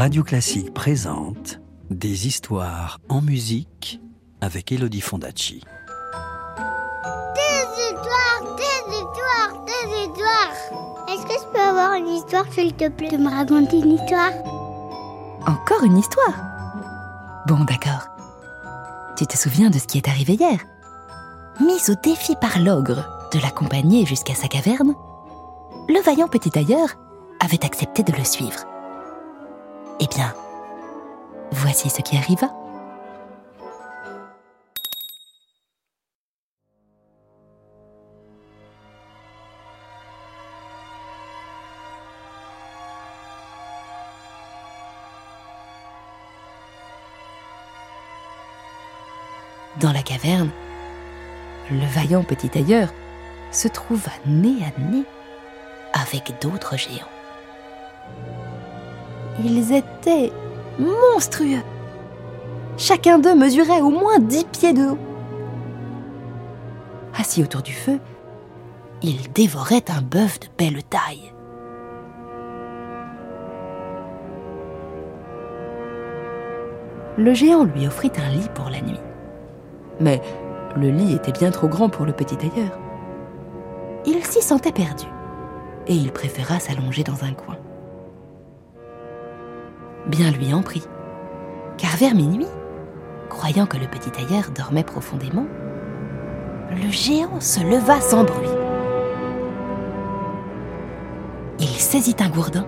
Radio Classique présente Des histoires en musique avec Elodie Fondacci. Des histoires, des histoires, des histoires. Est-ce que je peux avoir une histoire, s'il te plaît, de me raconter une histoire? Encore une histoire? Bon, d'accord. Tu te souviens de ce qui est arrivé hier? Mis au défi par l'ogre de l'accompagner jusqu'à sa caverne, le vaillant petit tailleur avait accepté de le suivre. Eh bien, voici ce qui arriva. Dans la caverne, le vaillant petit tailleur se trouva nez à nez avec d'autres géants. Ils étaient monstrueux. Chacun d'eux mesurait au moins dix pieds de haut. Assis autour du feu, ils dévoraient un bœuf de belle taille. Le géant lui offrit un lit pour la nuit. Mais le lit était bien trop grand pour le petit tailleur. Il s'y sentait perdu et il préféra s'allonger dans un coin. Bien lui en prit, car vers minuit, croyant que le petit tailleur dormait profondément, le géant se leva sans bruit. Il saisit un gourdin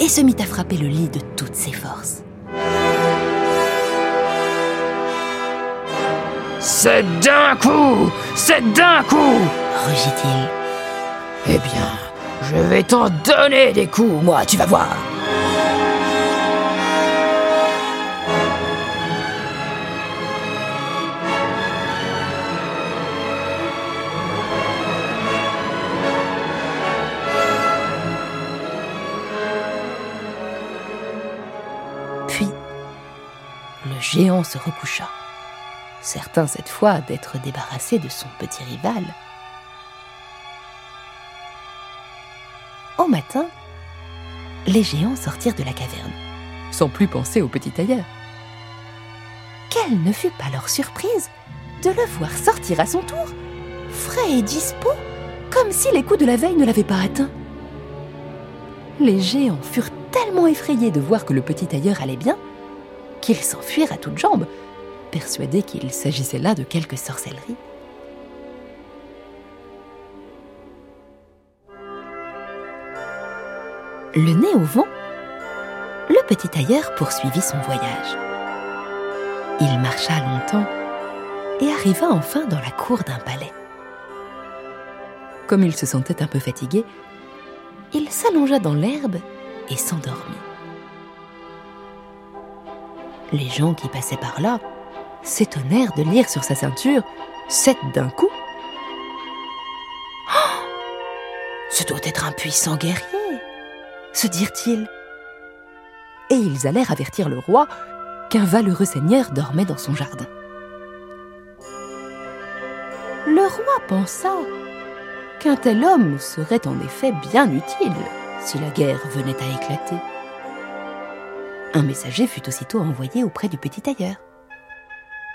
et se mit à frapper le lit de toutes ses forces. C'est d'un coup C'est d'un coup Rugit-il. Eh bien, je vais t'en donner des coups, moi, tu vas voir. Le géant se recoucha, certain cette fois d'être débarrassé de son petit rival. Au matin, les géants sortirent de la caverne, sans plus penser au petit tailleur. Quelle ne fut pas leur surprise de le voir sortir à son tour, frais et dispo, comme si les coups de la veille ne l'avaient pas atteint. Les géants furent tellement effrayés de voir que le petit tailleur allait bien qu'ils s'enfuirent à toutes jambes, persuadés qu'il s'agissait là de quelque sorcellerie. Le nez au vent, le petit tailleur poursuivit son voyage. Il marcha longtemps et arriva enfin dans la cour d'un palais. Comme il se sentait un peu fatigué, il s'allongea dans l'herbe et s'endormit. Les gens qui passaient par là s'étonnèrent de lire sur sa ceinture sept d'un coup. Oh Ce doit être un puissant guerrier, se dirent-ils. Et ils allèrent avertir le roi qu'un valeureux seigneur dormait dans son jardin. Le roi pensa qu'un tel homme serait en effet bien utile si la guerre venait à éclater. Un messager fut aussitôt envoyé auprès du petit tailleur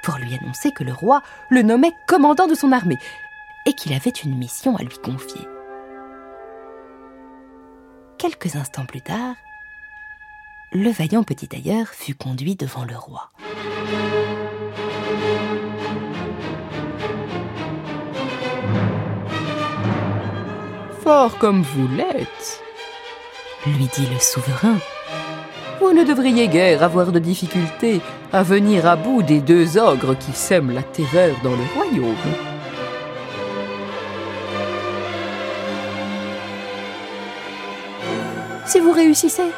pour lui annoncer que le roi le nommait commandant de son armée et qu'il avait une mission à lui confier. Quelques instants plus tard, le vaillant petit tailleur fut conduit devant le roi. Fort comme vous l'êtes, Lui dit le souverain. Vous ne devriez guère avoir de difficulté à venir à bout des deux ogres qui sèment la terreur dans le royaume. Si vous réussissez,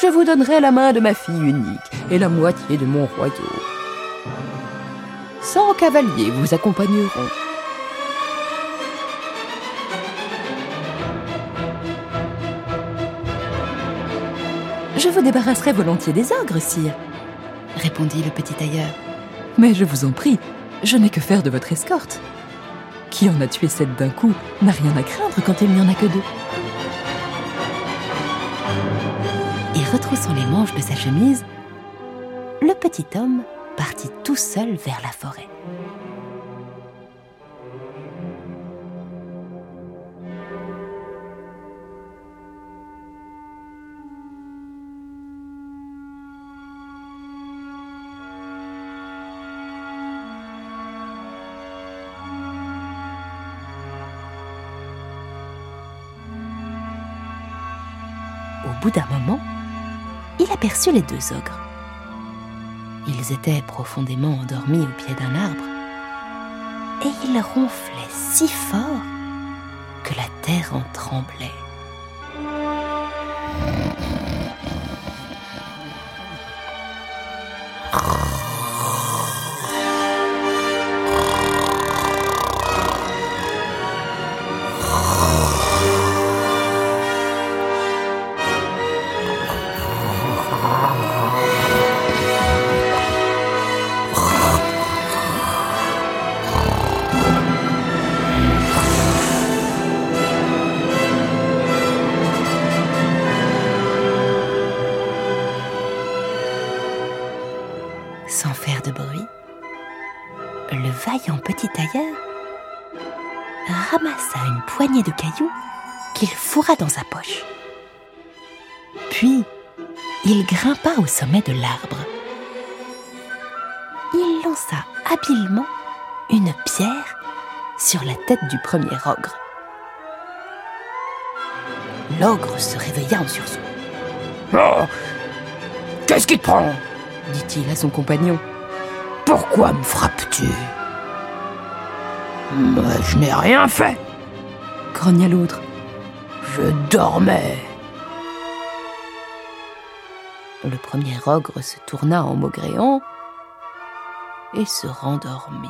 je vous donnerai la main de ma fille unique et la moitié de mon royaume. Cent cavaliers vous accompagneront. Je vous débarrasserai volontiers des ogres, sire, répondit le petit tailleur. Mais je vous en prie, je n'ai que faire de votre escorte. Qui en a tué sept d'un coup n'a rien à craindre quand il n'y en a que deux. Et retroussant les manches de sa chemise, le petit homme partit tout seul vers la forêt. Au bout d'un moment, il aperçut les deux ogres. Ils étaient profondément endormis au pied d'un arbre, et ils ronflaient si fort que la terre en tremblait. Vaillant petit tailleur ramassa une poignée de cailloux qu'il fourra dans sa poche. Puis, il grimpa au sommet de l'arbre. Il lança habilement une pierre sur la tête du premier ogre. L'ogre se réveilla en sursaut. Oh Qu'est-ce qui te prend? dit-il à son compagnon. Pourquoi me frappes-tu? Mais je n'ai rien fait. grogna l'autre. Je dormais. Le premier ogre se tourna en maugréant et se rendormit.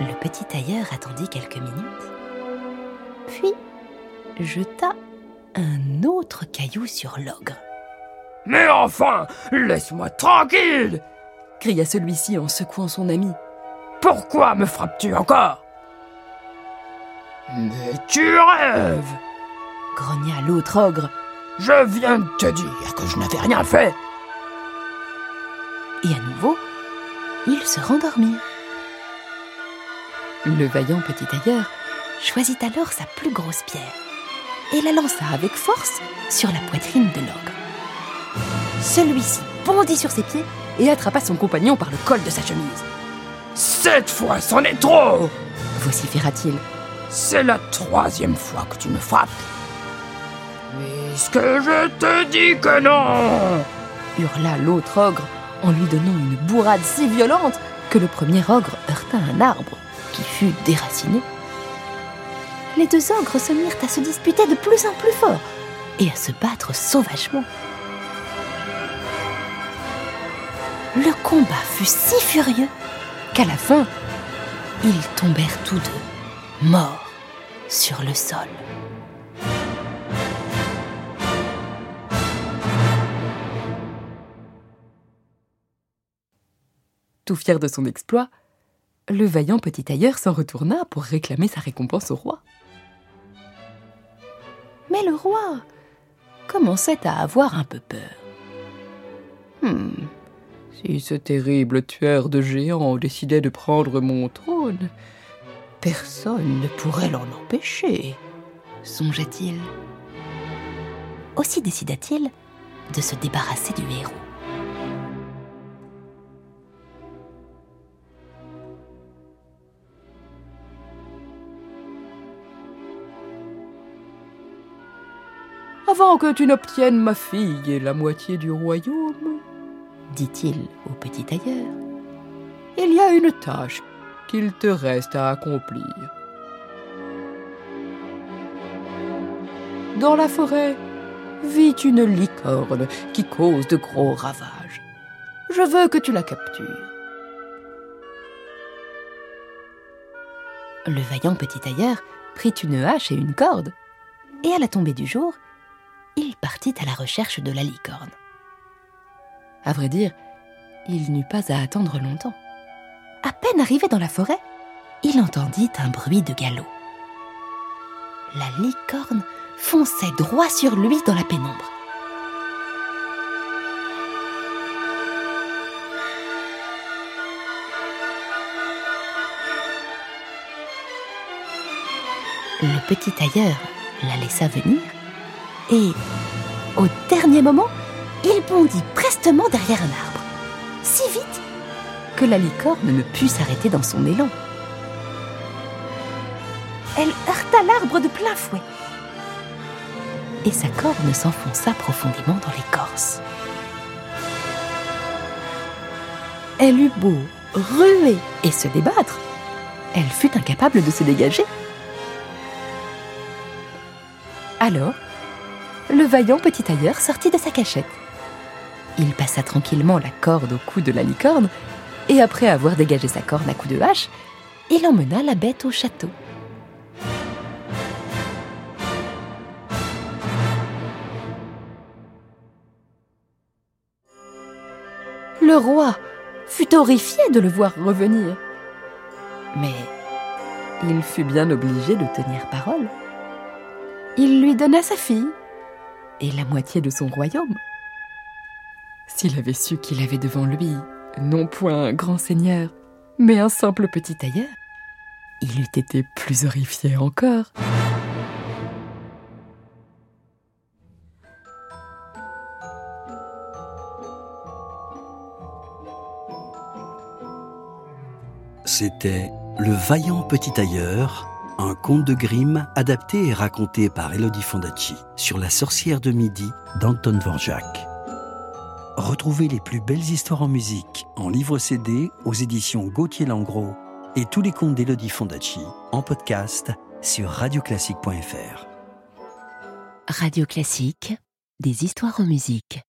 Le petit tailleur attendit quelques minutes, puis jeta un autre caillou sur l'ogre. Mais enfin, laisse-moi tranquille cria celui-ci en secouant son ami. Pourquoi me frappes-tu encore? Mais tu rêves grogna l'autre ogre, Je viens de te dire que je n'avais rien fait. et à nouveau, ils se rendormirent. Le vaillant petit tailleur choisit alors sa plus grosse pierre et la lança avec force sur la poitrine de l'ogre. Celui-ci bondit sur ses pieds et attrapa son compagnon par le col de sa chemise. Cette fois, c'en est trop Vociféra-t-il. C'est la troisième fois que tu me frappes. Puisque je te dis que non hurla l'autre ogre en lui donnant une bourrade si violente que le premier ogre heurta un arbre qui fut déraciné. Les deux ogres se mirent à se disputer de plus en plus fort et à se battre sauvagement. Le combat fut si furieux qu'à la fin, ils tombèrent tous deux, morts, sur le sol. Tout fier de son exploit, le vaillant petit tailleur s'en retourna pour réclamer sa récompense au roi. Mais le roi commençait à avoir un peu peur. Hmm, si ce terrible tueur de géants décidait de prendre mon trône, personne ne pourrait l'en empêcher, songeait-il. Aussi décida-t-il de se débarrasser du héros. Avant que tu n'obtiennes ma fille et la moitié du royaume, dit-il au petit tailleur, il y a une tâche qu'il te reste à accomplir. Dans la forêt vit une licorne qui cause de gros ravages. Je veux que tu la captures. Le vaillant petit tailleur prit une hache et une corde, et à la tombée du jour, il partit à la recherche de la licorne. À vrai dire, il n'eut pas à attendre longtemps. À peine arrivé dans la forêt, il entendit un bruit de galop. La licorne fonçait droit sur lui dans la pénombre. Le petit tailleur la laissa venir et, au dernier moment, il bondit prestement derrière un arbre, si vite que la licorne ne put s'arrêter dans son élan. Elle heurta l'arbre de plein fouet et sa corne s'enfonça profondément dans l'écorce. Elle eut beau ruer et se débattre, elle fut incapable de se dégager. Alors, le vaillant petit tailleur sortit de sa cachette. Il passa tranquillement la corde au cou de la licorne, et après avoir dégagé sa corne à coups de hache, il emmena la bête au château. Le roi fut horrifié de le voir revenir. Mais il fut bien obligé de tenir parole. Il lui donna sa fille et la moitié de son royaume. S'il avait su qu'il avait devant lui non point un grand seigneur, mais un simple petit tailleur, il eût été plus horrifié encore. C'était Le vaillant petit tailleur, un conte de Grimm adapté et raconté par Elodie Fondacci sur la sorcière de midi d'Anton Dvorak. Retrouvez les plus belles histoires en musique en livre CD aux éditions Gauthier Langros et tous les contes d'Elodie Fondacci en podcast sur radioclassique.fr. Radio Classique, des histoires en musique.